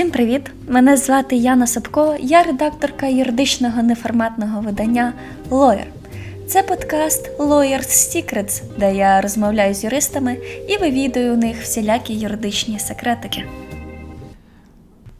Всім привіт! Мене звати Яна Сапко, я редакторка юридичного неформатного видання Lawyer. Це подкаст Lawyer's Secrets, де я розмовляю з юристами і вивідую у них всілякі юридичні секретики.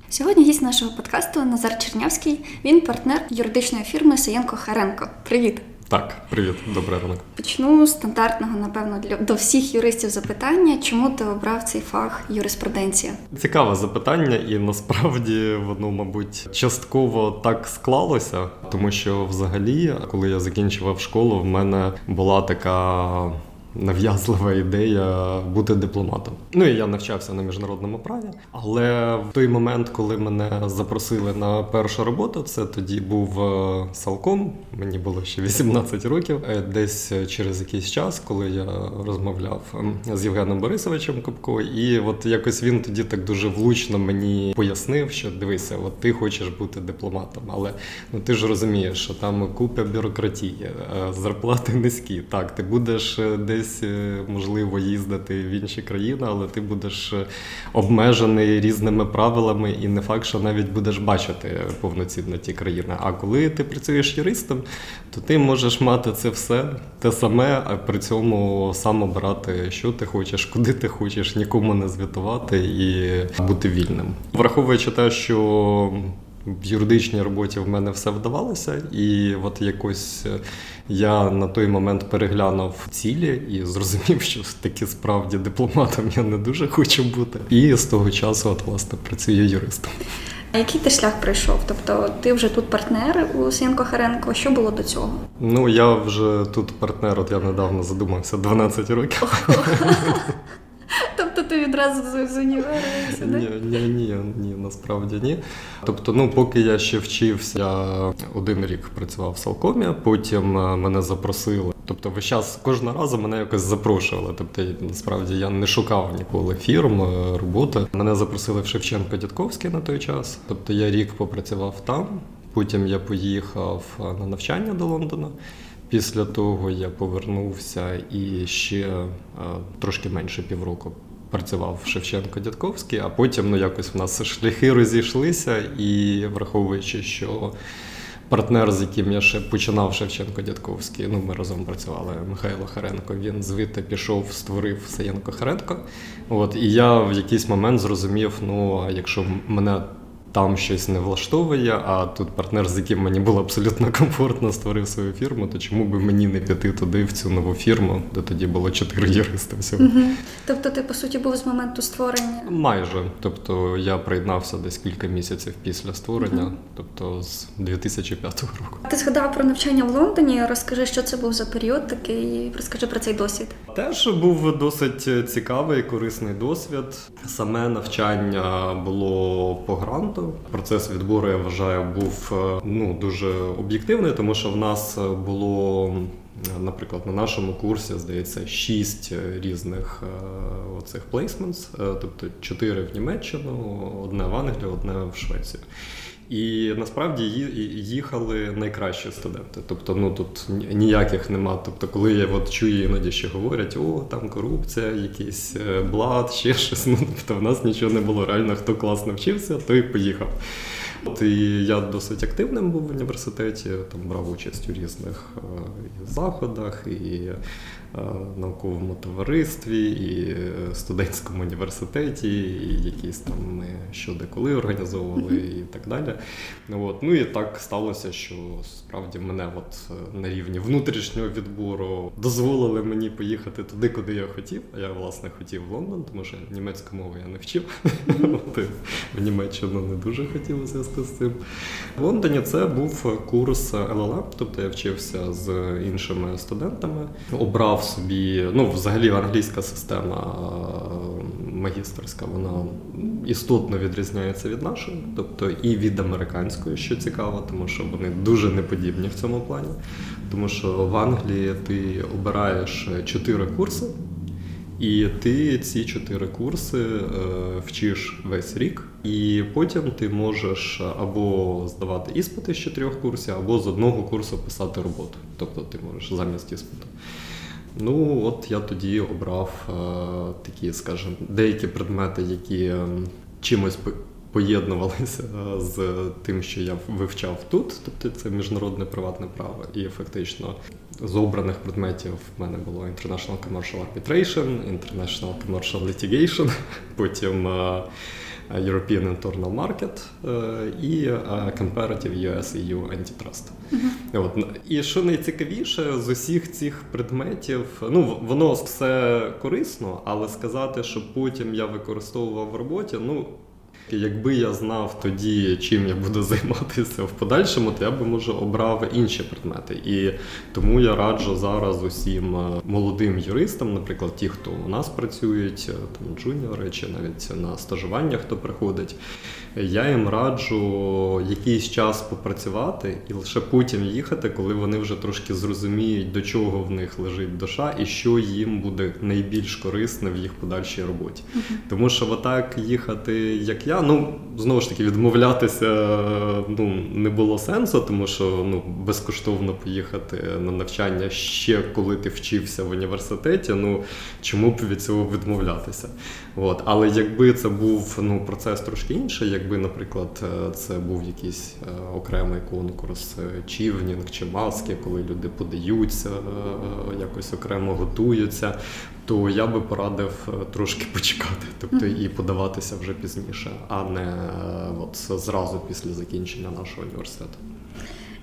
Сьогодні гість нашого подкасту Назар Чернявський. Він партнер юридичної фірми Саєнко Харенко. Привіт! Так, привіт, добрий ранок. Почну з стандартного, напевно, для до всіх юристів запитання, чому ти обрав цей фах юриспруденція? Цікаве запитання, і насправді воно, мабуть, частково так склалося, тому що взагалі, коли я закінчував школу, в мене була така нав'язлива ідея бути дипломатом. Ну і я навчався на міжнародному праві. Але в той момент, коли мене запросили на першу роботу, це тоді був е, Салком. Мені було ще 18 років. Е, десь через якийсь час, коли я розмовляв ем, з Євгеном Борисовичем Копко, і от якось він тоді так дуже влучно мені пояснив, що дивися, от ти хочеш бути дипломатом, але ну ти ж розумієш, що там купа бюрократії, е, зарплати низькі. Так, ти будеш десь десь е, можливо їздити в інші країни, але ти будеш е, обмежений різними правилами, і не факт, що навіть будеш бачити повноцінно ті країни. А коли ти працюєш юристом, то ти можеш мати це все те саме, а при цьому сам обирати, що ти хочеш, куди ти хочеш, нікому не звітувати і бути вільним, враховуючи те, що в юридичній роботі в мене все вдавалося, і от якось е, я на той момент переглянув цілі і зрозумів, що таки справді дипломатом я не дуже хочу бути. І з того часу, от власне, працюю юристом. А який ти шлях пройшов? Тобто ти вже тут партнер у Сінко Харенко. Що було до цього? Ну я вже тут партнер. От я недавно задумався 12 років. Тобто ти відразу з універу? Ні, ні, ні, ні, насправді ні. Тобто, ну поки я ще вчився, я один рік працював в Салкомі, потім е, мене запросили. Тобто, весь час кожного разу мене якось запрошували. Тобто, насправді я не шукав ніколи фірм, е, роботи. Мене запросили в Шевченко Дідковський на той час. Тобто я рік попрацював там. Потім я поїхав е, на навчання до Лондона. Після того я повернувся і ще а, трошки менше півроку працював в Шевченко Дядковський, а потім ну, якось в нас шляхи розійшлися, і враховуючи, що партнер, з яким я ще починав Шевченко Дядковський, ну ми разом працювали, Михайло Харенко, він звідти пішов, створив Саєнко Харенко. От, І я в якийсь момент зрозумів: ну, а якщо мене там щось не влаштовує, а тут партнер, з яким мені було абсолютно комфортно, створив свою фірму, то чому би мені не піти туди, в цю нову фірму, де тоді було чотири юриста всього. Угу. Тобто ти, по суті, був з моменту створення? Майже. Тобто я приєднався десь кілька місяців після створення, угу. тобто з 2005 року. Ти згадав про навчання в Лондоні. Розкажи, що це був за період такий, розкажи про цей досвід. Теж був досить цікавий, корисний досвід. Саме навчання було по гранту роботу. Процес відбору я вважаю був е, ну дуже об'єктивний, тому що в нас було. Наприклад, на нашому курсі здається шість різних е, оцих placements, тобто чотири в Німеччину, одне в Англію, одне в Швецію. І насправді їхали найкращі студенти. Тобто, ну тут ніяких нема. Тобто, коли я от чую іноді ще говорять, о, там корупція, якийсь е, блат, ще щось. Ну тобто в нас нічого не було. Реально, хто класно вчився, той поїхав. От і я досить активним був в університеті, там брав участь у різних е, заходах і науковому товаристві, і студентському університеті, і якісь там ми що коли організовували, і так далі. От. Ну і так сталося, що справді мене от е, на рівні внутрішнього відбору дозволили мені поїхати туди, куди я хотів. А я власне хотів в Лондон, тому що німецьку мову я не вчив. В Німеччину не дуже хотів у зв'язку з цим. В Лондоні це був курс ЛЛМ, тобто я вчився з іншими студентами. Обрав обрав собі, ну, взагалі англійська система е, магістерська, вона істотно відрізняється від нашої, тобто і від американської, що цікаво, тому що вони дуже неподібні в цьому плані. Тому що в Англії ти обираєш чотири курси. І ти ці чотири курси е, вчиш весь рік, і потім ти можеш або здавати іспити з чотирьох курсів, або з одного курсу писати роботу. Тобто ти можеш замість іспиту. Ну, от я тоді обрав е, такі, скажімо, деякі предмети, які ем, чимось поєднувалися з тим, що я вивчав тут, тобто це міжнародне приватне право, і фактично з обраних предметів в мене було International Commercial Arbitration, International Commercial Litigation, потім е, European Internal Market е, і е, Comparative US EU Antitrust. Uh-huh. От. І що найцікавіше з усіх цих предметів, ну воно все корисно, але сказати, що потім я використовував в роботі, ну. Якби я знав тоді, чим я буду займатися в подальшому, то я би може обрав інші предмети. І тому я раджу зараз усім е, молодим юристам, наприклад, ті, хто у нас працюють, е, там джуніори чи навіть на стажування, хто приходить. Я їм раджу якийсь час попрацювати і лише потім їхати, коли вони вже трошки зрозуміють, до чого в них лежить душа і що їм буде найбільш корисне в їх подальшій роботі. Uh-huh. Тому що отак їхати, як я, ну знову ж таки відмовлятися ну, не було сенсу, тому що ну, безкоштовно поїхати на навчання ще коли ти вчився в університеті. Ну чому б від цього відмовлятися? От. Але якби це був ну, процес трошки інший якби, наприклад, е, це був якийсь е, окремий конкурс, е, чівнінг чи маски, коли люди подаються, якось окремо готуються, то я би порадив трошки почекати, тобто і подаватися вже пізніше, а не от зразу після закінчення нашого університету.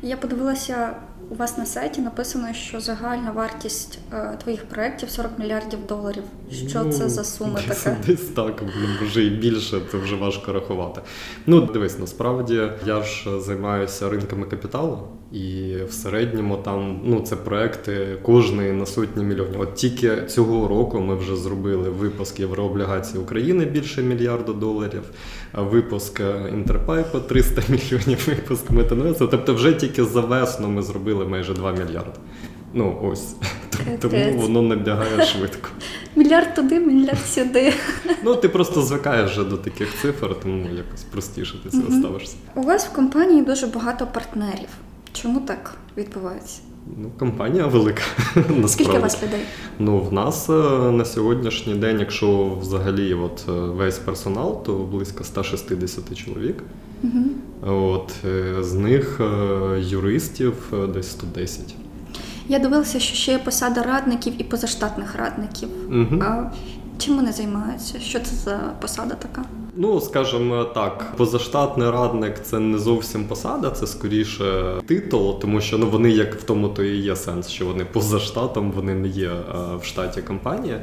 Я подивилася у вас на сайті написано, що загальна вартість е, твоїх проєктів 40 мільярдів доларів. Що ну, це за сума така? Десь так, може і більше, це вже важко рахувати. Ну, дивись, насправді я ж займаюся ринками капіталу, і в середньому там ну, це проекти кожної на сотні мільйонів. От тільки цього року ми вже зробили випуск єврооблігацій України більше мільярда доларів, випуск Інтерпайпа 300 мільйонів, випуск Метанвеса. Тобто, вже тільки за весну ми зробили майже 2 мільярди. Ну ось тому воно набігає швидко. Мільярд туди, мільярд сюди. Ну ти просто звикаєш вже до таких цифр, тому якось простіше ти цього ставишся. У вас в компанії дуже багато партнерів. Чому так відбувається? Ну, компанія велика. насправді. Скільки у вас людей? Ну, в нас е, на сьогоднішній день, якщо взагалі от е, весь персонал, то близько 160 чоловік. Угу. От е, з них юристів десь 110. Я дивилася, що ще є посада радників і позаштатних радників. Угу. А чим вони займаються? Що це за посада така? Ну, скажімо так, позаштатний радник це не зовсім посада, це скоріше титул, тому що ну вони як в тому то і є сенс, що вони поза штатом, вони не є в штаті компанії.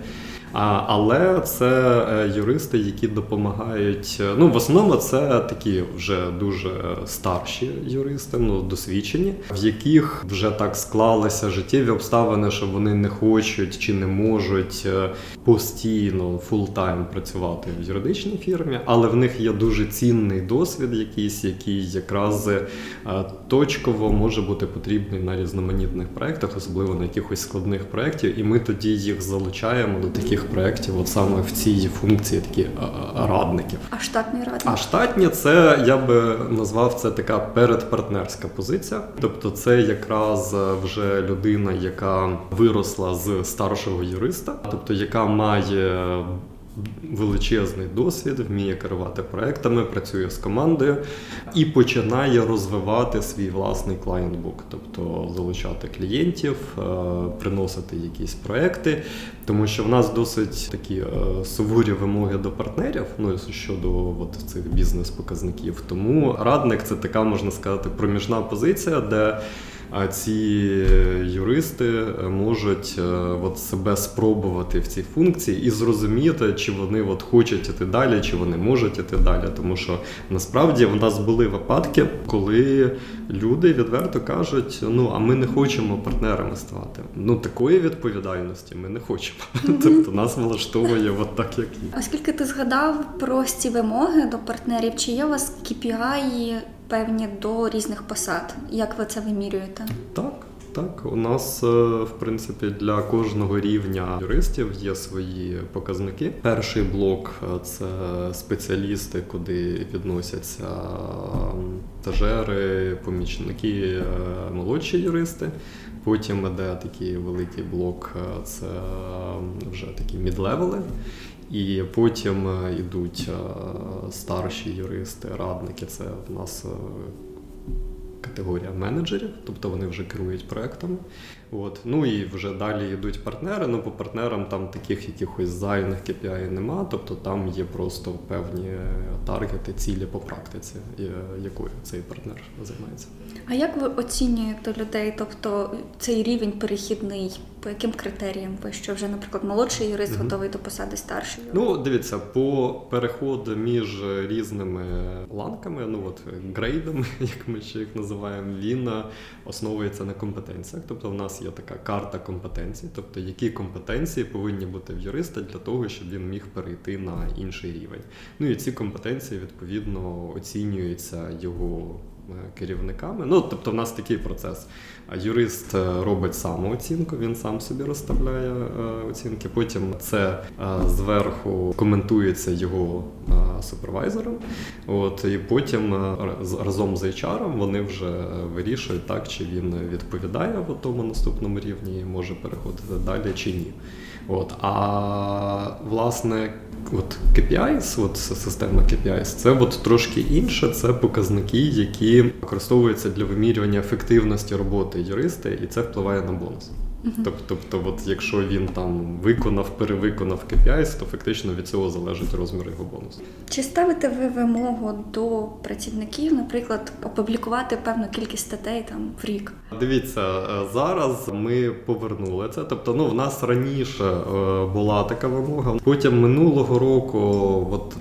Але це е, юристи, які допомагають. Е, ну, в основному це такі вже дуже старші юристи, ну досвідчені, в яких вже так склалися життєві обставини, що вони не хочуть чи не можуть е, постійно full-time працювати в юридичній фірмі, але в них є дуже цінний досвід, якийсь, який якраз точково може бути потрібний на різноманітних проектах, особливо на якихось складних проєктів, і ми тоді їх залучаємо до таких таких проєктів, от саме в цій функції такі радників. А штатні радник? А штатні це я би назвав це така передпартнерська позиція. Тобто, це якраз вже людина, яка виросла з старшого юриста, тобто яка має величезний досвід, вміє керувати проектами, працює з командою і починає розвивати свій власний клієнтбук, тобто залучати клієнтів, е, приносити якісь проекти, тому що в нас досить такі е, суворі вимоги до партнерів, ну щодо от цих бізнес-показників. Тому радник це така можна сказати проміжна позиція, де а ці юристи можуть е, от себе спробувати в цій функції і зрозуміти, чи вони от хочуть іти далі, чи вони можуть іти далі. Тому що насправді в нас були випадки, коли люди відверто кажуть: ну а ми не хочемо партнерами ставати. Ну такої відповідальності ми не хочемо. Mm-hmm. Тобто нас влаштовує от так, як є. Оскільки ти згадав про ці вимоги до партнерів, чи є у вас KPI певні до різних посад. Як ви це вимірюєте? Так. Так, у нас е, в принципі для кожного рівня юристів є свої показники. Перший блок е, це спеціалісти, куди відносяться стажери, помічники, е, молодші юристи. Потім іде такий великий блок, це вже такі мідлевели. І потім е, йдуть е, старші юристи, радники. Це в нас е, категорія менеджерів, тобто вони вже керують проектами. От. Ну і вже далі йдуть партнери. Ну, по партнерам там таких якихось зайних KPI нема, тобто там є просто певні таргети, цілі по практиці, е, якою цей партнер займається. А як ви оцінюєте людей? Тобто цей рівень перехідний, по яким критеріям ви що вже, наприклад, молодший юрист Мгм. готовий до посади старший? Ну, дивіться, по переходу між різними ланками, ну от грейдами, як ми ще їх називаємо, він е, основується на компетенціях. Тобто, в нас є така карта компетенцій, тобто які компетенції повинні бути в юриста для того, щоб він міг перейти на інший рівень. Ну і ці компетенції відповідно оцінюються його. е, Керівниками, ну тобто, в нас такий процес. Юрист е, робить самооцінку, він сам собі розставляє е, оцінки. Потім це е, зверху коментується його супервайзером. От і потім разом з HR вони вже вирішують, так чи він відповідає в тому наступному рівні і може переходити далі чи ні. От а власне, от KPIs, от система KPIs, це от трошки інше. Це показники, які використовуються для вимірювання ефективності роботи юриста, і це впливає на бонус. Тобто, тобто, от якщо він там виконав, перевиконав KPIs, то фактично від цього залежить розмір його бонусу. Чи ставите ви вимогу до працівників, наприклад, опублікувати певну кількість статей там в рік? Дивіться, е, зараз ми повернули це. Тобто, ну в нас раніше е, була така вимога. Потім минулого року, от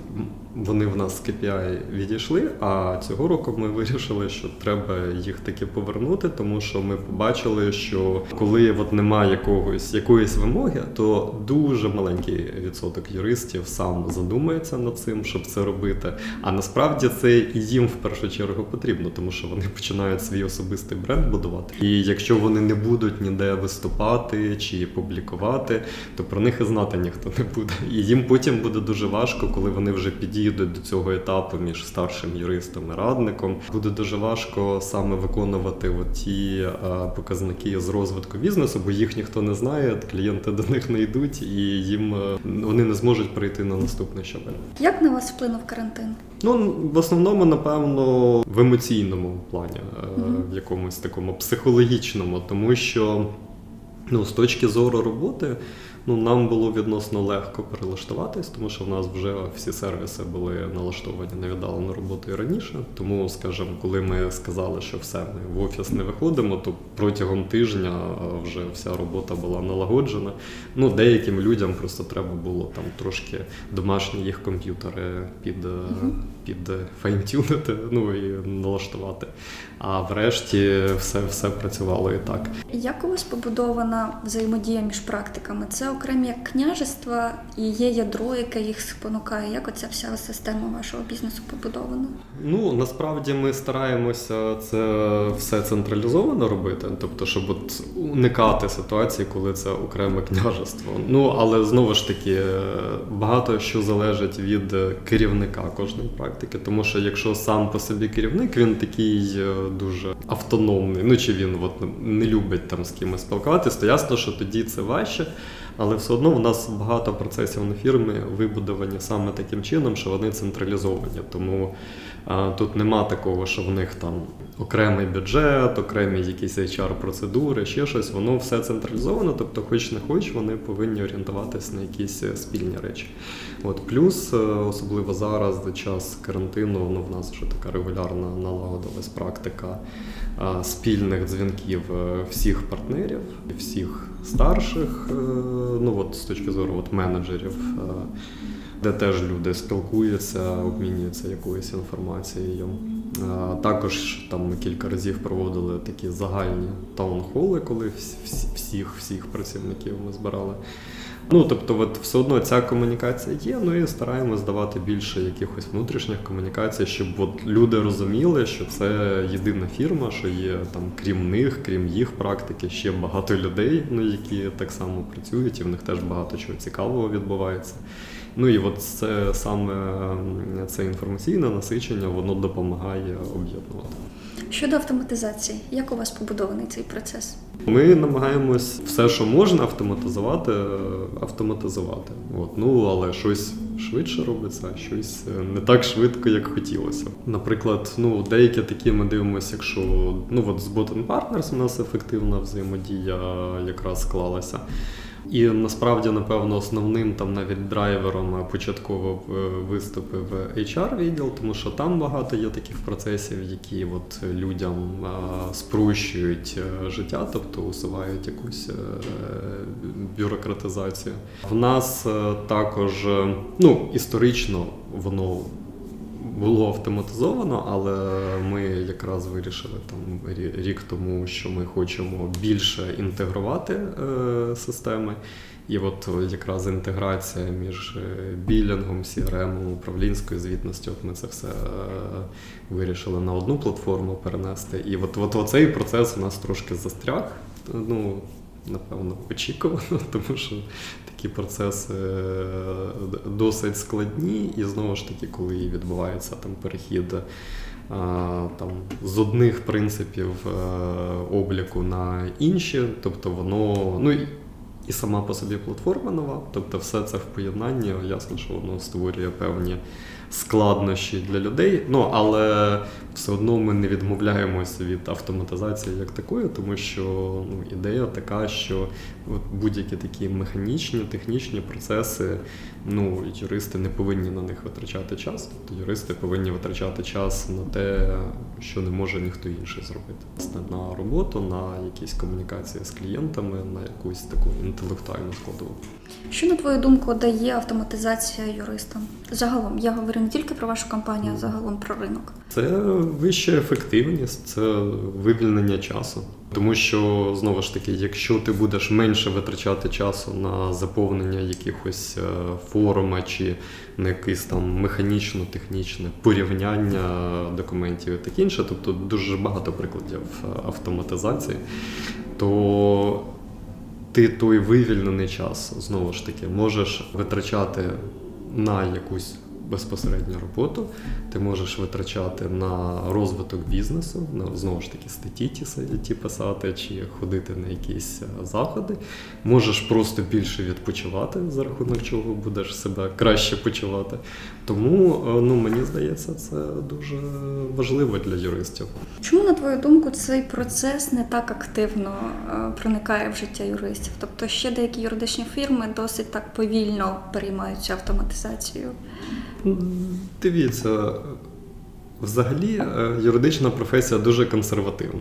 вони в нас з KPI відійшли. А цього року ми вирішили, що треба їх таки повернути, тому що ми побачили, що коли от немає якогось якоїсь вимоги, то дуже маленький відсоток юристів сам задумається над цим, щоб це робити. А насправді це і їм в першу чергу потрібно, тому що вони починають свій особистий бренд будувати. І якщо вони не будуть ніде виступати чи публікувати, то про них і знати ніхто не буде. І їм потім буде дуже важко, коли вони вже підійдуть до цього етапу між старшим юристом і радником. Буде дуже важко саме виконувати ті е, показники з розвитку бізнесу, бо їх ніхто не знає, клієнти до них не йдуть, і їм е, вони не зможуть прийти на наступний щабель. Як на вас вплинув карантин? Ну, в основному, напевно, в емоційному плані, е, в якомусь такому психологічному, тому що ну, з точки зору роботи, ну, нам було відносно легко перелаштуватись, тому що в нас вже всі сервіси були налаштовані на віддалену роботу і раніше. Тому, скажімо, коли ми сказали, що все, ми в офіс не виходимо, то протягом тижня вже вся робота була налагоджена. Ну, деяким людям просто треба було там трошки домашні їх комп'ютери під, е, під файнтюнити, ну і налаштувати. А врешті все, все працювало і так. Як у вас побудована взаємодія між практиками? Це окремі як княжества і є ядро, яке їх спонукає. Як оця вся система вашого бізнесу побудована? Ну насправді ми стараємося це все централізовано робити, тобто, щоб от уникати ситуації, коли це окреме княжество. Ну але знову ж таки багато що залежить від керівника кожної практики, тому що якщо сам по собі керівник, він такий е, дуже автономний, ну чи він от не любить там з кимось спілкуватися, то ясно, що тоді це важче. Але все одно в нас багато процесів на фірмі вибудовані саме таким чином, що вони централізовані. Тому а, тут нема такого, що в них там окремий бюджет, окремі якісь HR-процедури, ще щось. Воно все централізовано, тобто, хоч не хоч, вони повинні орієнтуватися на якісь е, спільні речі. От плюс, е, особливо зараз, за час карантину, ну в нас вже така регулярна налагодилась практика а, спільних дзвінків е, всіх партнерів, всіх старших, е, ну от з точки зору от менеджерів, е, де теж люди спілкуються, обмінюються якоюсь інформацією. Е, Також там ми кілька разів проводили такі загальні таунхоли, коли всі- всі- всіх всіх працівників ми збирали. Ну, тобто, от все одно ця комунікація є, ну і стараємось давати більше якихось внутрішніх комунікацій, щоб от люди розуміли, що це єдина фірма, що є там, крім них, крім їх практики, ще багато людей, ну, які так само працюють, і в них теж багато чого цікавого відбувається. Ну і от це саме це інформаційне насичення, воно допомагає об'єднувати. Щодо автоматизації, як у вас побудований цей процес? Ми намагаємось все, що можна автоматизувати, автоматизувати. От. Ну, але щось швидше робиться, щось е, не так швидко, як хотілося. Наприклад, ну, деякі такі ми дивимося, якщо ну, от з Bottom Partners у нас ефективна взаємодія якраз склалася. І насправді, напевно, основним там навіть драйвером початково е, виступив HR відділ, тому що там багато є таких процесів, які от людям спрощують е, життя, тобто усувають якусь е, бюрократизацію. В нас також ну, історично воно було автоматизовано, але ми якраз вирішили там рік тому, що ми хочемо більше інтегрувати е, системи. І от якраз інтеграція між е, білінгом, CRM, управлінською звітністю, от ми це все е, вирішили на одну платформу перенести. І от, от оцей процес у нас трошки застряг. Ну, Напевно, очікувано, тому що такі процеси е, досить складні, і знову ж таки, коли відбувається там перехід е, там, з одних принципів е, обліку на інші, тобто воно. ну і сама по собі платформа нова, тобто все це в поєднанні, ясно, що воно створює певні складнощі для людей. Ну але все одно ми не відмовляємося від автоматизації як такої, тому що ну, ідея така, що будь-які такі механічні, технічні процеси, ну юристи не повинні на них витрачати час. Тобто юристи повинні витрачати час на те, що не може ніхто інший зробити. На роботу, на якісь комунікації з клієнтами, на якусь таку інтелектуальну складову. Що на твою думку дає автоматизація юристам? Загалом я говорю не тільки про вашу компанію, а загалом про ринок. Це вища ефективність, це вивільнення часу. Тому що знову ж таки, якщо ти будеш менше витрачати часу на заповнення якихось е, форума чи на якесь там механічно-технічне порівняння документів і таке інше, тобто дуже багато прикладів е, автоматизації, то ти той вивільнений час знову ж таки можеш витрачати на якусь безпосередню роботу, ти можеш витрачати на розвиток бізнесу, на знову ж таки статті ті, ті писати чи ходити на якісь е, заходи. Можеш просто більше відпочивати, за рахунок чого будеш себе краще почувати. Тому е, ну мені здається, це дуже важливо для юристів. Чому на твою думку цей процес не так активно е, проникає в життя юристів? Тобто ще деякі юридичні фірми досить так повільно переймаються автоматизацією. Дивіться, взагалі е, юридична професія дуже консервативна.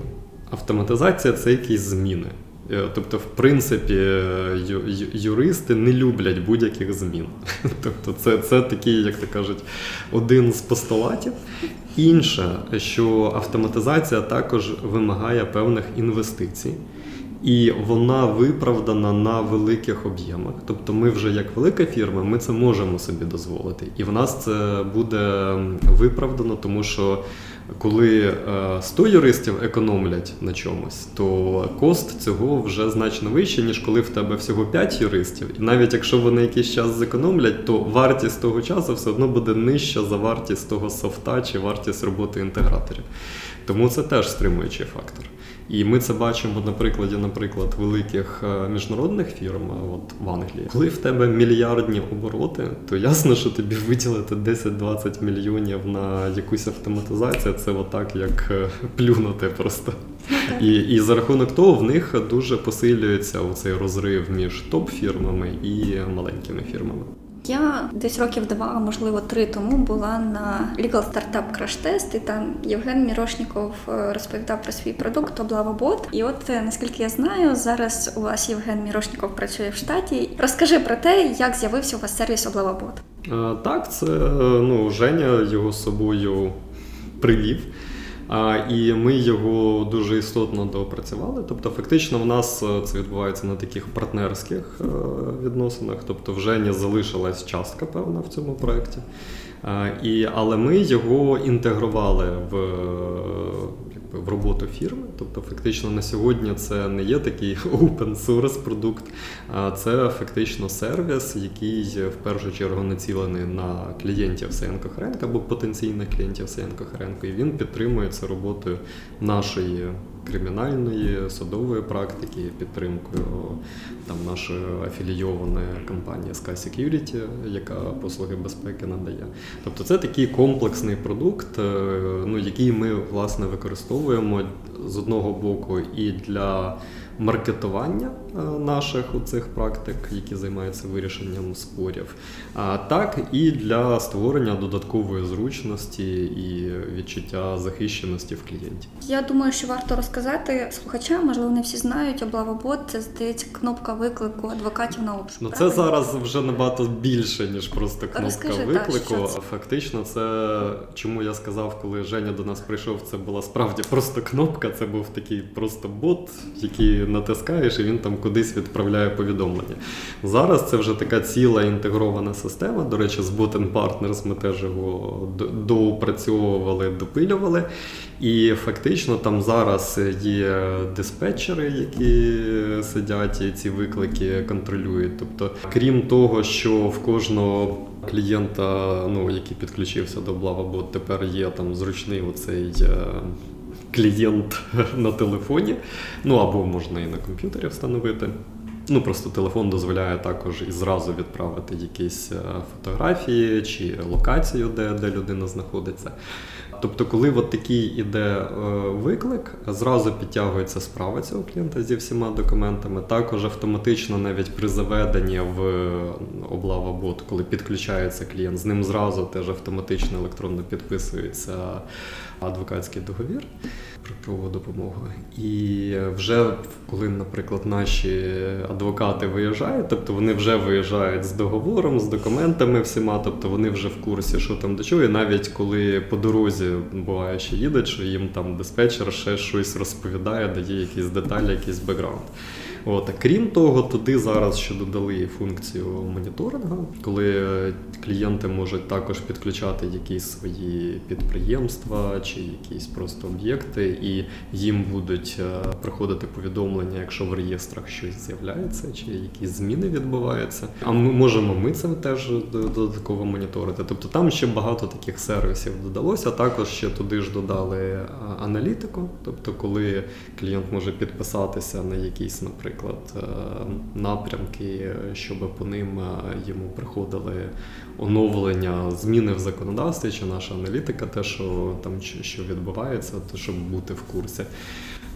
Автоматизація це якісь зміни. Е, тобто, в принципі, юристи не люблять будь-яких змін. Тобто, це це такий, як то кажуть, один з постулатів. Інше, що автоматизація також вимагає певних інвестицій і вона виправдана на великих об'ємах. Тобто, ми вже як велика фірма, ми це можемо собі дозволити. І в нас це буде виправдано, тому що коли 100 е, юристів економлять на чомусь, то кост цього вже значно вищий, ніж коли в тебе всього 5 юристів. І навіть якщо вони якийсь час зекономлять, то вартість того часу все одно буде нижча за вартість того софта чи вартість роботи інтеграторів. Тому це теж стримуючий фактор. І ми це бачимо на прикладі, наприклад, великих е, міжнародних фірм, от в Англії. Коли в тебе мільярдні обороти, то ясно, що тобі виділити 10-20 мільйонів на якусь автоматизацію, це отак, як е, плюнути просто. І і за рахунок того в них дуже посилюється оцей розрив між топ-фірмами і маленькими фірмами. Я десь років два, можливо три тому була на Legal Startup Crash Test, і там Євген Мірошніков е, розповідав про свій продукт Облавобот. І от е, наскільки я знаю, зараз у вас Євген Мірошніков працює в штаті. Розкажи про те, як з'явився у вас сервіс Облавобот. Так, це ну Женя його собою привів. І ми його дуже істотно доопрацювали. Тобто, фактично, в нас е, це відбувається на таких партнерських е, відносинах. Тобто, вже не залишилась частка певна в цьому проєкті. І, Але ми його інтегрували в в роботу фірми. Тобто, фактично на сьогодні це не є такий open source продукт, а це фактично сервіс, який в першу чергу націлений на клієнтів Саєнко Хренка або потенційних клієнтів Саєнко Хренко, і він підтримується роботою нашої кримінальної судової практики, підтримкою там нашої афілійованої компанії Sky Security, яка послуги безпеки надає. Тобто це такий комплексний продукт, е, ну який ми власне використовуємо з одного боку і для маркетування е, наших цих практик, які займаються вирішенням спорів, так і для створення додаткової зручності і відчуття захищеності в клієнті. Я думаю, що варто розказати слухачам, можливо, не всі знають, облавобот це здається кнопка виклику адвокатів на обшук. Ну це зараз вже набагато більше ніж просто кнопка Розкажи, виклику. так, це? Фактично, це чому я сказав, коли Женя до нас прийшов, це була справді просто кнопка. Це був такий просто бот, який натискаєш, і він там кудись відправляє повідомлення. Зараз це вже така ціла інтегрована система. До речі, з Bot Partners ми теж його доопрацьовували, допилювали. І фактично там зараз є диспетчери, які сидять і ці виклики контролюють. Тобто, крім того, що в кожного клієнта, ну який підключився до BlavaBot, тепер є там зручний оцей. Клієнт на телефоні, ну або можна і на комп'ютері встановити. Ну просто телефон дозволяє також і зразу відправити якісь е, фотографії чи локацію, де, де людина знаходиться. Тобто, коли от такий іде е, виклик, зразу підтягується справа цього клієнта зі всіма документами. Також автоматично, навіть при заведенні в облава бот, коли підключається клієнт, з ним зразу теж автоматично електронно підписується адвокатський договір про правову допомогу. І вже коли, наприклад, наші адвокати виїжджають, тобто вони вже виїжджають з договором, з документами всіма, тобто вони вже в курсі, що там до чого. І навіть коли по дорозі буває, що їде, що їм там диспетчер ще щось розповідає, дає якісь деталі, якийсь бекграунд. От, а крім того, туди зараз ще додали функцію моніторингу, коли клієнти можуть також підключати якісь свої підприємства чи якісь просто об'єкти, і їм будуть е, приходити повідомлення, якщо в реєстрах щось з'являється, чи якісь зміни відбуваються. А ми можемо ми це теж додатково моніторити. Тобто там ще багато таких сервісів додалося. Також ще туди ж додали е, аналітику, тобто, коли клієнт може підписатися на якісь, наприклад наприклад, е, напрямки, щоб по ним е, йому приходили оновлення, зміни в законодавстві, чи наша аналітика, те, що там що відбувається, то щоб бути в курсі.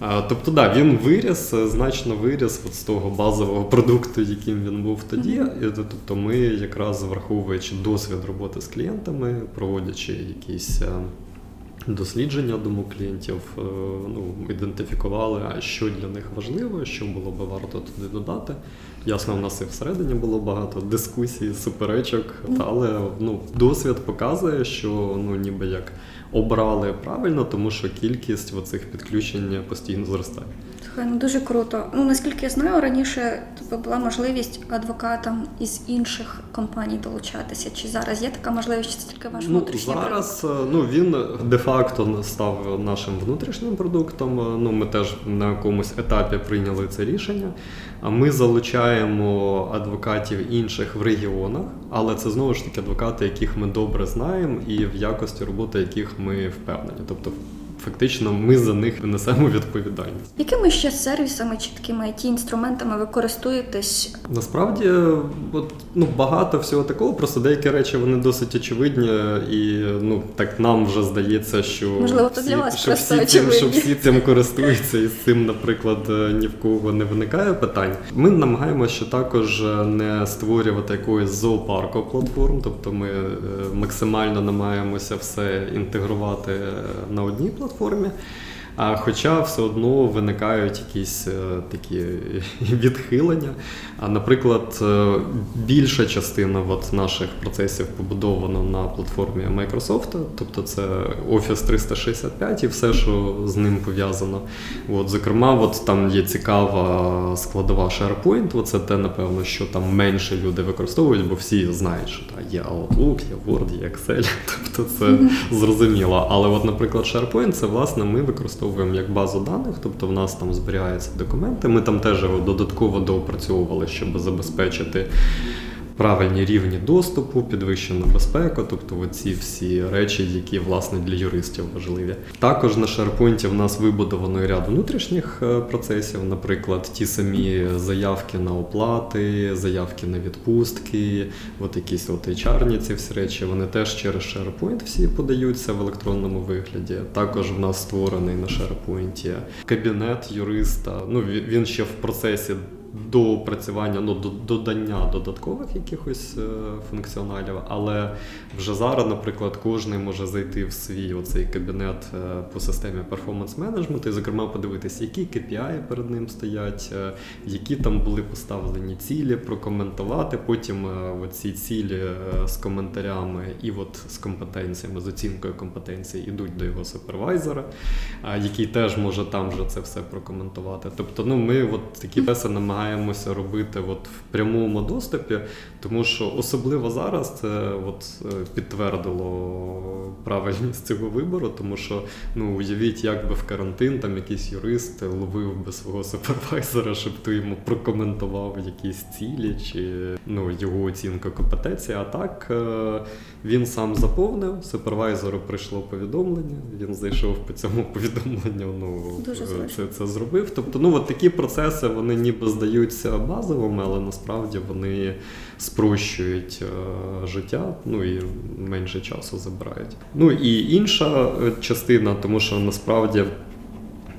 Е, тобто, да, він виріс, значно виріс от з того базового продукту, яким він був тоді. Тобто, ми якраз враховуючи досвід роботи з клієнтами, проводячи якісь. Дослідження думок клієнтів ну, ідентифікували, що для них важливо, що було би варто туди додати. Ясно, в нас і всередині було багато дискусій, суперечок, але ну, досвід показує, що ну, ніби як обрали правильно, тому що кількість оцих підключень постійно зростає. Слухай, ну дуже круто. Ну наскільки я знаю, раніше тобі була можливість адвокатам із інших компаній долучатися. Чи зараз є така можливість, чи це тільки ваш ну, внутрішній зараз? Продукт? Ну він де-факто став нашим внутрішнім продуктом. Ну ми теж на якомусь етапі прийняли це рішення. А ми залучаємо адвокатів інших в регіонах, але це знову ж таки адвокати, яких ми добре знаємо, і в якості роботи яких ми впевнені. Тобто фактично ми за них несемо відповідальність. Якими ще сервісами чи такими it інструментами ви користуєтесь? Насправді, от, ну багато всього такого, просто деякі речі вони досить очевидні, і ну так нам вже здається, що можливо то для вас що просто всі цим, що всі цим користуються, і з цим, наприклад, ні в кого не виникає питань. Ми намагаємося також не створювати якоїсь зоопарку платформ, тобто ми максимально намагаємося все інтегрувати на одній платформі платформі. А хоча все одно виникають якісь е, такі відхилення. А, наприклад, е, більша частина от наших процесів побудована на платформі Microsoft, тобто це Office 365 і все, що з ним пов'язано. От, Зокрема, от там є цікава складова SharePoint, це те, напевно, що там менше люди використовують, бо всі знають, що та, є Outlook, є Word, є Excel, тобто це зрозуміло. Але, от, наприклад, SharePoint, це власне ми використовуємо використовуємо як базу даних, тобто в нас там зберігаються документи. Ми там теж його додатково доопрацьовували, щоб забезпечити правильні рівні доступу, підвищена безпека, тобто оці всі речі, які власне для юристів важливі. Також на SharePoint в нас вибудовано ряд внутрішніх е, процесів, наприклад, ті самі заявки на оплати, заявки на відпустки, от якісь от HR ці всі речі, вони теж через SharePoint всі подаються в електронному вигляді. Також в нас створений на SharePoint кабінет юриста. Ну він ще в процесі до опрацювання, ну додання додаткових якихось е, функціоналів, але вже зараз, наприклад, кожен може зайти в свій оцей кабінет е, по системі перформанс менеджменту і, зокрема, подивитися, які KPI перед ним стоять, е, які там були поставлені цілі, прокоментувати. Потім оці цілі з коментарями і от з компетенціями, з оцінкою компетенції йдуть до його супервайзера, який теж може там вже це все прокоментувати. Тобто, ну ми от такі теси намагаємося намагаємося робити от в прямому доступі, тому що особливо зараз це от е, підтвердило правильність цього вибору, тому що ну уявіть, як би в карантин там якийсь юрист ловив би свого супервайзера, щоб той йому прокоментував якісь цілі чи ну його оцінка компетенції. А так е, він сам заповнив, супервайзеру прийшло повідомлення. Він зайшов по цьому повідомленню. Ну Дуже е, це це зробив. Тобто, ну от такі процеси вони ніби здаються базовими, але насправді вони спрощують е, життя, ну і менше часу забирають. Ну і інша е, частина, тому що насправді.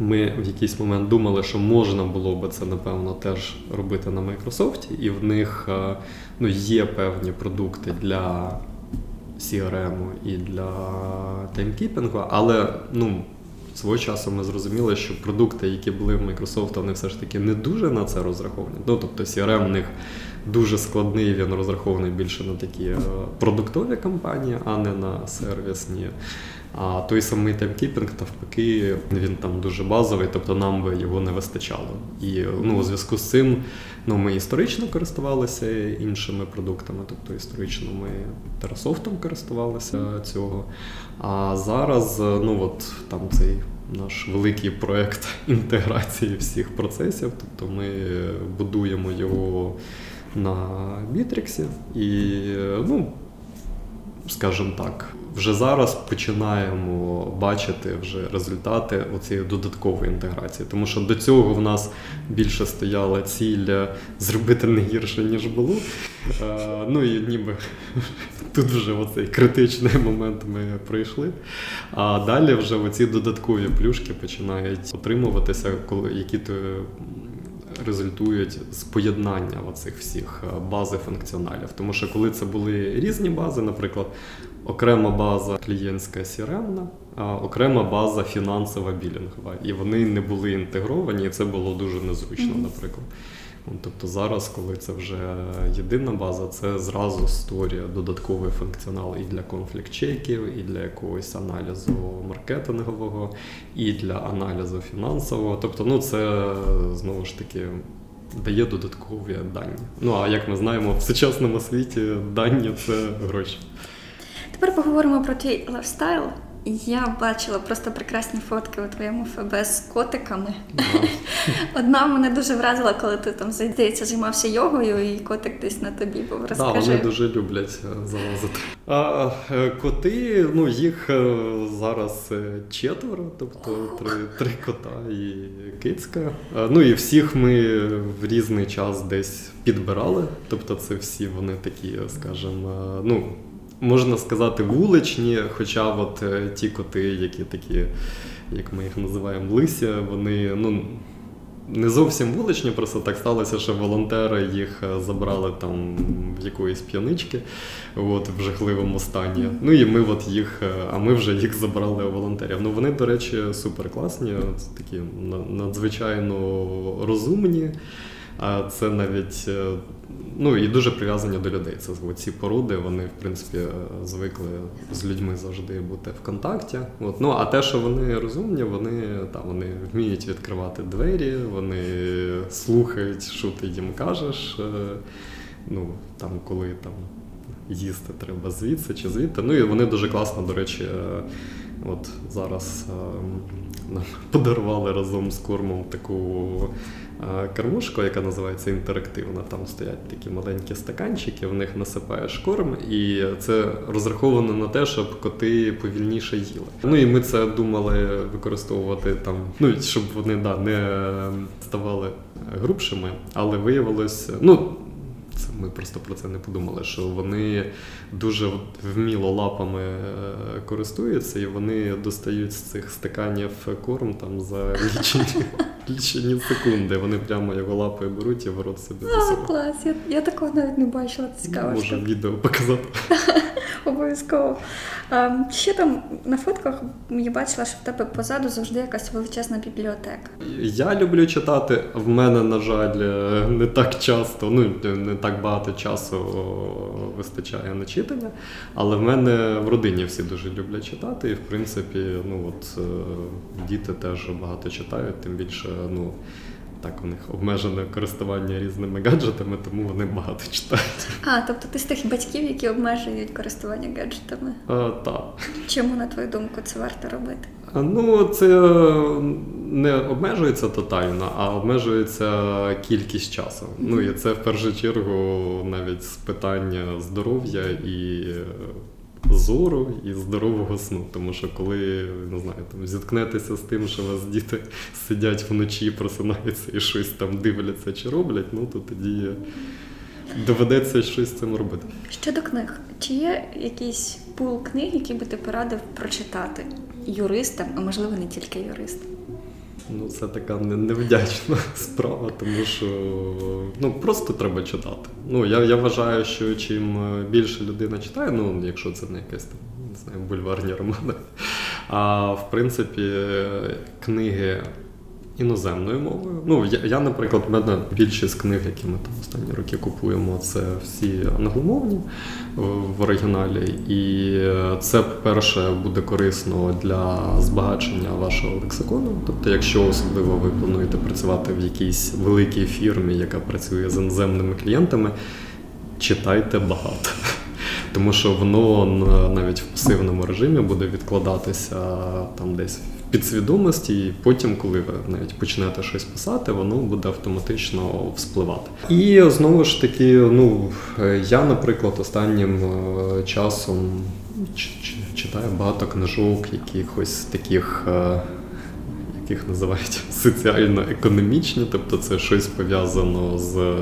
Ми в якийсь момент думали, що можна було би це, напевно, теж робити на Microsoft, і в них е, ну, є певні продукти для CRM і для таймкіпінгу, але ну, свого часу ми зрозуміли, що продукти, які були в Microsoft, вони все ж таки не дуже на це розраховані. Ну тобто CRM в них дуже складний, він розрахований більше на такі е, продуктові компанії, а не на сервісні. А той самий таймкіпінг, навпаки, він там дуже базовий, тобто нам би його не вистачало. І ну, у зв'язку з цим ну, ми історично користувалися іншими продуктами, тобто історично ми Терасофтом користувалися цього. А зараз ну от там цей наш великий проект інтеграції всіх процесів, тобто ми будуємо його на Бітріксі і, ну, скажімо так вже зараз починаємо бачити вже результати цієї додаткової інтеграції, тому що до цього в нас більше стояла ціль зробити не гірше ніж було. Е, ну і ніби тут вже оцей критичний момент ми пройшли. А далі вже оці додаткові плюшки починають отримуватися, які то результують з поєднання цих всіх е, бази функціоналів. Тому що коли це були різні бази, наприклад, окрема база клієнтська CRM, а окрема база фінансова білінгова, і вони не були інтегровані, і це було дуже незручно, наприклад. Тобто зараз, коли це вже єдина база, це зразу створює додатковий функціонал і для conflict check ів, і для якогось аналізу маркетингового, і для аналізу фінансового. Тобто, ну це знову ж таки дає додаткові дані. Ну а як ми знаємо, в сучасному світі дані це гроші. Тепер поговоримо про твій lifestyle. Я бачила просто прекрасні фотки у твоєму ФБ з котиками. Одна мене дуже вразила, коли ти там здається, займався йогою, і котик десь на тобі був. Розкажи. Так, Вони дуже люблять е, залазити. А е, коти, ну їх е, зараз четверо, тобто три три кота і кицька. Ну і всіх ми в різний час десь підбирали. Тобто, це всі вони такі, скажімо, ну можна сказати, вуличні. Хоча от е, ті коти, які такі, як ми їх називаємо, лися, вони ну. Не зовсім вуличні, просто так сталося, що волонтери їх е, забрали там в якоїсь п'янички от, в жахливому стані. Ну і ми от їх, е, а ми вже їх забрали у волонтерів. Ну вони, до речі, супер класні, такі надзвичайно розумні. А це навіть Ну і дуже прив'язані до людей. Це ці породи, вони в принципі звикли з людьми завжди бути в контакті. От. Ну а те, що вони розумні, вони там вони вміють відкривати двері, вони слухають, що ти їм кажеш. Е, ну там, коли там їсти треба звідси чи звідти. Ну і вони дуже класно, до речі. От зараз нам подарували разом з кормом таку кормушку, яка називається інтерактивна. Там стоять такі маленькі стаканчики, в них насипаєш корм, і це розраховано на те, щоб коти повільніше їли. Ну і ми це думали використовувати там, ну щоб вони да, не ставали грубшими, але виявилось, ну. Це ми просто про це не подумали, що вони дуже вміло лапами е, користуються, і вони достають з цих стаканів корм там за лічені лічені секунди. Вони прямо його лапою беруть і в рот собі засовують. клас, я я такого навіть не бачила. Цікаво. Може відео показати. Обов'язково. Ще там на фотках я бачила, що в тебе позаду завжди якась величезна бібліотека. Я люблю читати. В мене, на жаль, не так часто, ну не так багато часу вистачає на читання, але в мене в родині всі дуже люблять читати, і в принципі, ну от е, діти теж багато читають, тим більше ну. Так, у них обмежене користування різними гаджетами, тому вони багато читають. А, тобто ти з тих батьків, які обмежують користування гаджетами? Так. Чому, на твою думку, це варто робити? Ну, це не обмежується тотально, а обмежується кількість часу. Ну і це в першу чергу навіть з питання здоров'я і зору і здорового сну. Тому що коли не знаю, там зіткнетеся з тим, що вас діти сидять вночі, просинаються і щось там дивляться чи роблять, ну то тоді доведеться щось з цим робити. Щодо книг, чи є якийсь пул книг, які би ти порадив прочитати юристам, а можливо не тільки юристам? Ну, це така невдячна справа, тому що ну, просто треба читати. Ну, Я я вважаю, що чим більше людина читає, ну, якщо це не якесь там, не знаю, бульварні романи, а в принципі, книги іноземною мовою. Ну, я, я, наприклад, в мене більшість книг, які ми там останні роки купуємо, це всі англомовні в оригіналі. І це, по-перше, буде корисно для збагачення вашого лексикону. Тобто, якщо особливо ви плануєте працювати в якійсь великій фірмі, яка працює з іноземними клієнтами, читайте багато. Тому що воно навіть в пасивному режимі буде відкладатися там десь підсвідомості, і потім, коли ви навіть почнете щось писати, воно буде автоматично вспливати. І знову ж таки, ну я, наприклад, останнім е, часом читаю багато книжок, якихось таких. Е, яких називають соціально-економічні, тобто це щось пов'язано з е,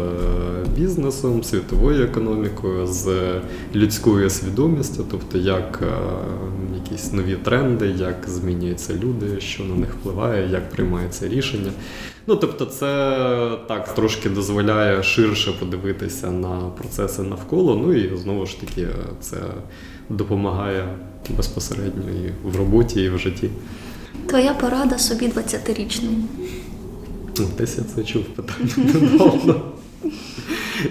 бізнесом, світовою економікою, з людською свідомістю, тобто як якісь нові тренди, як змінюються люди, що на них впливає, як приймається рішення. Ну, тобто, це так трошки дозволяє ширше подивитися на процеси навколо. Ну і знову ж таки, це допомагає безпосередньо і в роботі, і в житті. Твоя порада собі 20-річному. Ну, десь я це чув питання недавно.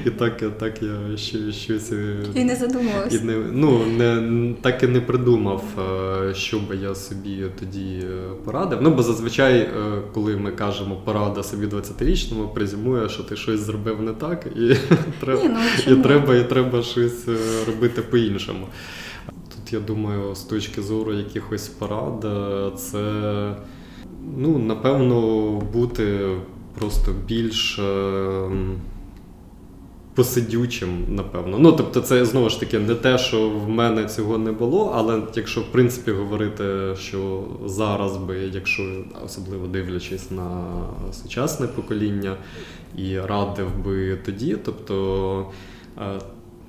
І так так я ще щось е, і не задумувався. І не, ну, не, так і не придумав, е, що би я собі тоді е, порадив. Ну, бо зазвичай, коли ми кажемо порада собі 20-річному, презюмує, що ти щось зробив не так, і, треба, Ні, ну, і, треба, і треба щось робити по-іншому Тут я думаю, з точки зору якихось порад, е, це ну, напевно бути просто більш е, посидючим, напевно. Ну, тобто, це знову ж таки не те, що в мене цього не було, але якщо в принципі говорити, що зараз би, якщо особливо дивлячись на сучасне покоління, і радив би тоді, тобто. Е,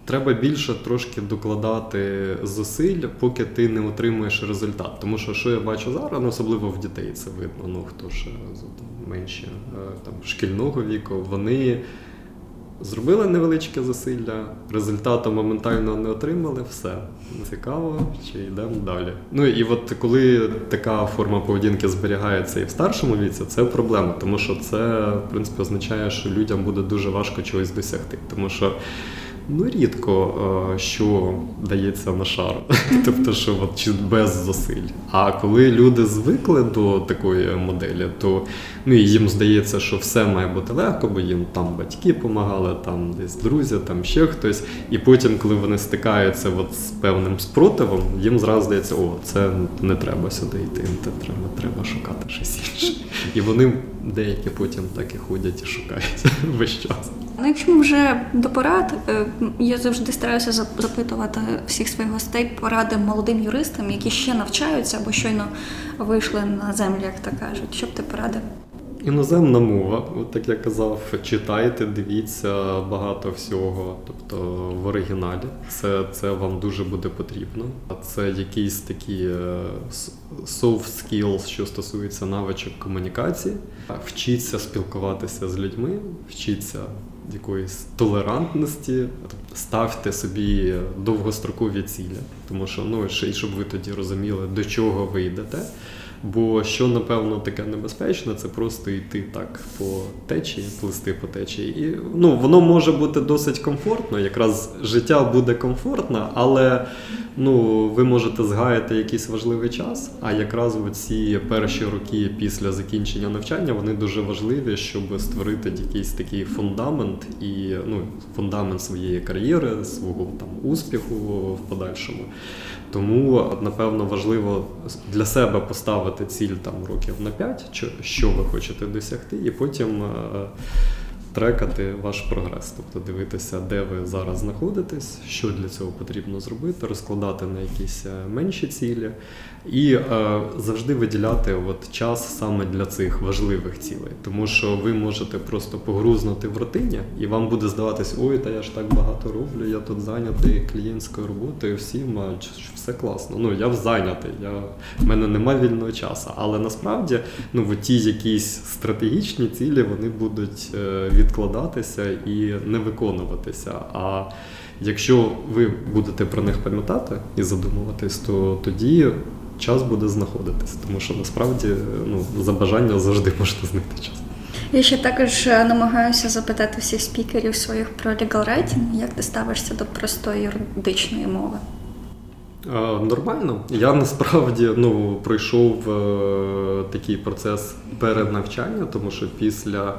треба більше трошки докладати зусиль, поки ти не отримуєш результат. Тому що що я бачу зараз, ну, особливо в дітей це видно. Ну хто ще менше там шкільного віку, вони. Зробили невеличке зусилля, результату моментально не отримали, все цікаво, чи йдемо далі. Ну і от коли така форма поведінки зберігається і в старшому віці, це проблема, тому що це в принципі означає, що людям буде дуже важко чогось досягти. Тому що Ну, рідко е, що дається на шар, тобто, що от, чи без зусиль. А коли люди звикли до такої моделі, то ну, їм здається, що все має бути легко, бо їм там батьки допомагали, там десь друзі, там ще хтось. І потім, коли вони стикаються от з певним спротивом, їм зразу здається, о, це не треба сюди йти, це треба, треба шукати щось інше. І вони деякі потім так і ходять і шукають весь час. Ну, якщо вже до порад, е, я завжди стараюся запитувати всіх своїх гостей поради молодим юристам, які ще навчаються або щойно вийшли на землю, як то кажуть. Що б ти порадив? Іноземна мова, от як я казав, читайте, дивіться багато всього, тобто в оригіналі. Це це вам дуже буде потрібно. А це якісь такі е, soft skills, що стосуються навичок комунікації. Вчіться спілкуватися з людьми, вчіться якоїсь толерантності, ставте собі довгострокові цілі, тому що ну й щоб ви тоді розуміли, до чого ви йдете. Бо що напевно таке небезпечне, це просто йти так по течії, плисти по течії. І ну воно може бути досить комфортно, якраз життя буде комфортно, але ну ви можете згаяти якийсь важливий час. А якраз ці перші роки після закінчення навчання вони дуже важливі, щоб створити якийсь такий фундамент і ну фундамент своєї кар'єри, свого там успіху в подальшому. Тому, напевно, важливо для себе поставити ціль там років на 5, що ви хочете досягти, і потім е, трекати ваш прогрес, тобто дивитися, де ви зараз знаходитесь, що для цього потрібно зробити, розкладати на якісь е, менші цілі, і е, завжди виділяти от час саме для цих важливих цілей, тому що ви можете просто погрузнути в рутині, і вам буде здаватись, ой, та я ж так багато роблю, я тут зайнятий клієнтською роботою, всім все класно. Ну я зайнятий, я в мене немає вільного часу. Але насправді ну в ті якісь стратегічні цілі вони будуть е, відкладатися і не виконуватися. А якщо ви будете про них пам'ятати і задумуватись, то тоді час буде знаходитись, тому що насправді ну, за бажання завжди можна знайти час. Я ще також е, намагаюся запитати всіх спікерів своїх про legal writing, як ти ставишся до простої юридичної мови. Нормально. Я насправді ну, пройшов е, такий процес перенавчання, тому що після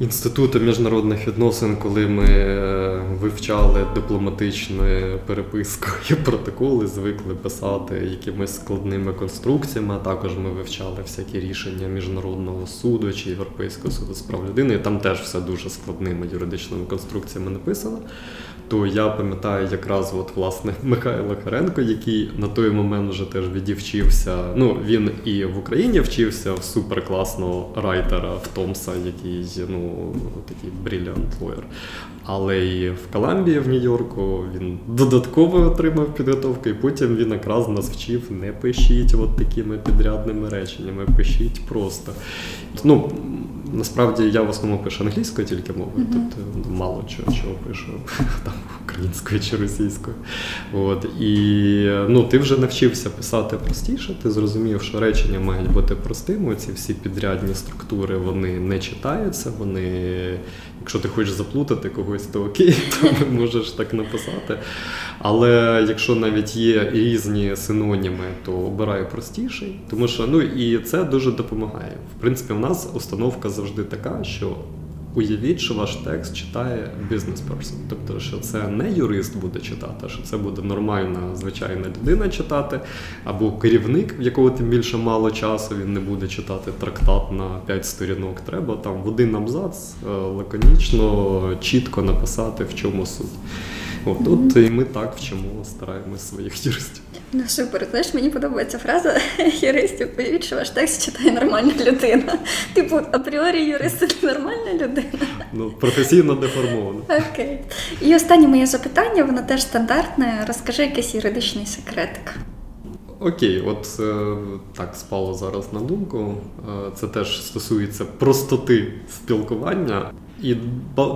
Інституту міжнародних відносин, коли ми е, вивчали дипломатичну переписку і протоколи, звикли писати якимись складними конструкціями. а Також ми вивчали всякі рішення міжнародного суду чи Європейського суду з прав людини. І Там теж все дуже складними юридичними конструкціями написано то я пам'ятаю якраз от, власне Михайло Харенко, який на той момент вже теж відівчився. Ну він і в Україні вчився в суперкласного райтера в Томса, який ну такий бріліант лоєр. Але і в Коламбії, в Нью-Йорку, він додатково отримав підготовку, і потім він якраз нас вчив не пишіть от такими підрядними реченнями, пишіть просто. Ну, Насправді я в основному пишу англійською тільки мовою, mm-hmm. тобто мало чого чого пишу там українською чи російською. От І ну, ти вже навчився писати простіше, ти зрозумів, що речення мають бути простими. Ці всі підрядні структури вони не читаються, вони Якщо ти хочеш заплутати когось, то окей, то можеш так написати. Але якщо навіть є різні синоніми, то обирай простіший, тому що ну і це дуже допомагає. В принципі, у нас установка завжди така, що Уявіть, що ваш текст читає бізнес-персон. Тобто, що це не юрист буде читати, а що це буде нормальна, звичайна людина читати, або керівник, в якого тим більше мало часу, він не буде читати трактат на 5 сторінок. Треба там в один абзац е, лаконічно, чітко написати, в чому суть. От, mm-hmm. і ми так вчимо, стараємось своїх юристів. Ну супер, знаєш, мені подобається фраза юристів. Повірить, що ваш текст читає нормальна людина. Типу, апріорі юрист це нормальна людина. Ну, професійно деформована. Окей. І останнє моє запитання, воно теж стандартне. Розкажи якийсь юридичний секретик. Окей, от е, так спало зараз на думку. Е, це теж стосується простоти спілкування. І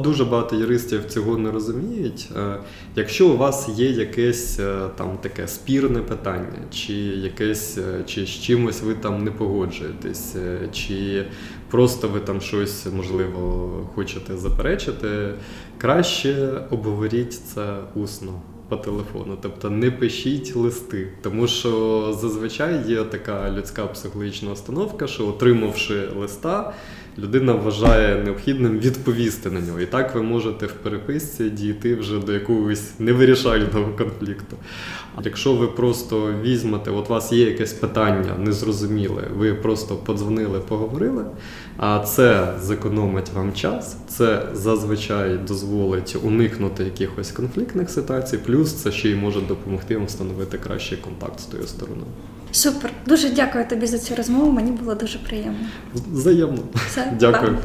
дуже багато юристів цього не розуміють. Е, Якщо у вас є якесь е, там таке спірне питання, чи якесь, е, чи з чимось ви там не погоджуєтесь, чи просто ви там щось можливо хочете заперечити, краще обговоріть це усно. По телефону, тобто не пишіть листи, тому що зазвичай є така людська психологічна установка, що отримавши листа, людина вважає необхідним відповісти на нього. І так ви можете в переписці дійти вже до якогось невирішального конфлікту. А якщо ви просто візьмете, от у вас є якесь питання незрозуміле, ви просто подзвонили, поговорили, а це зекономить вам час, це зазвичай дозволить уникнути якихось конфліктних ситуацій, плюс це ще й може допомогти вам встановити кращий контакт з тою стороною. Супер, дуже дякую тобі за цю розмову. Мені було дуже приємно. Взаємно. Все, Дякую. па.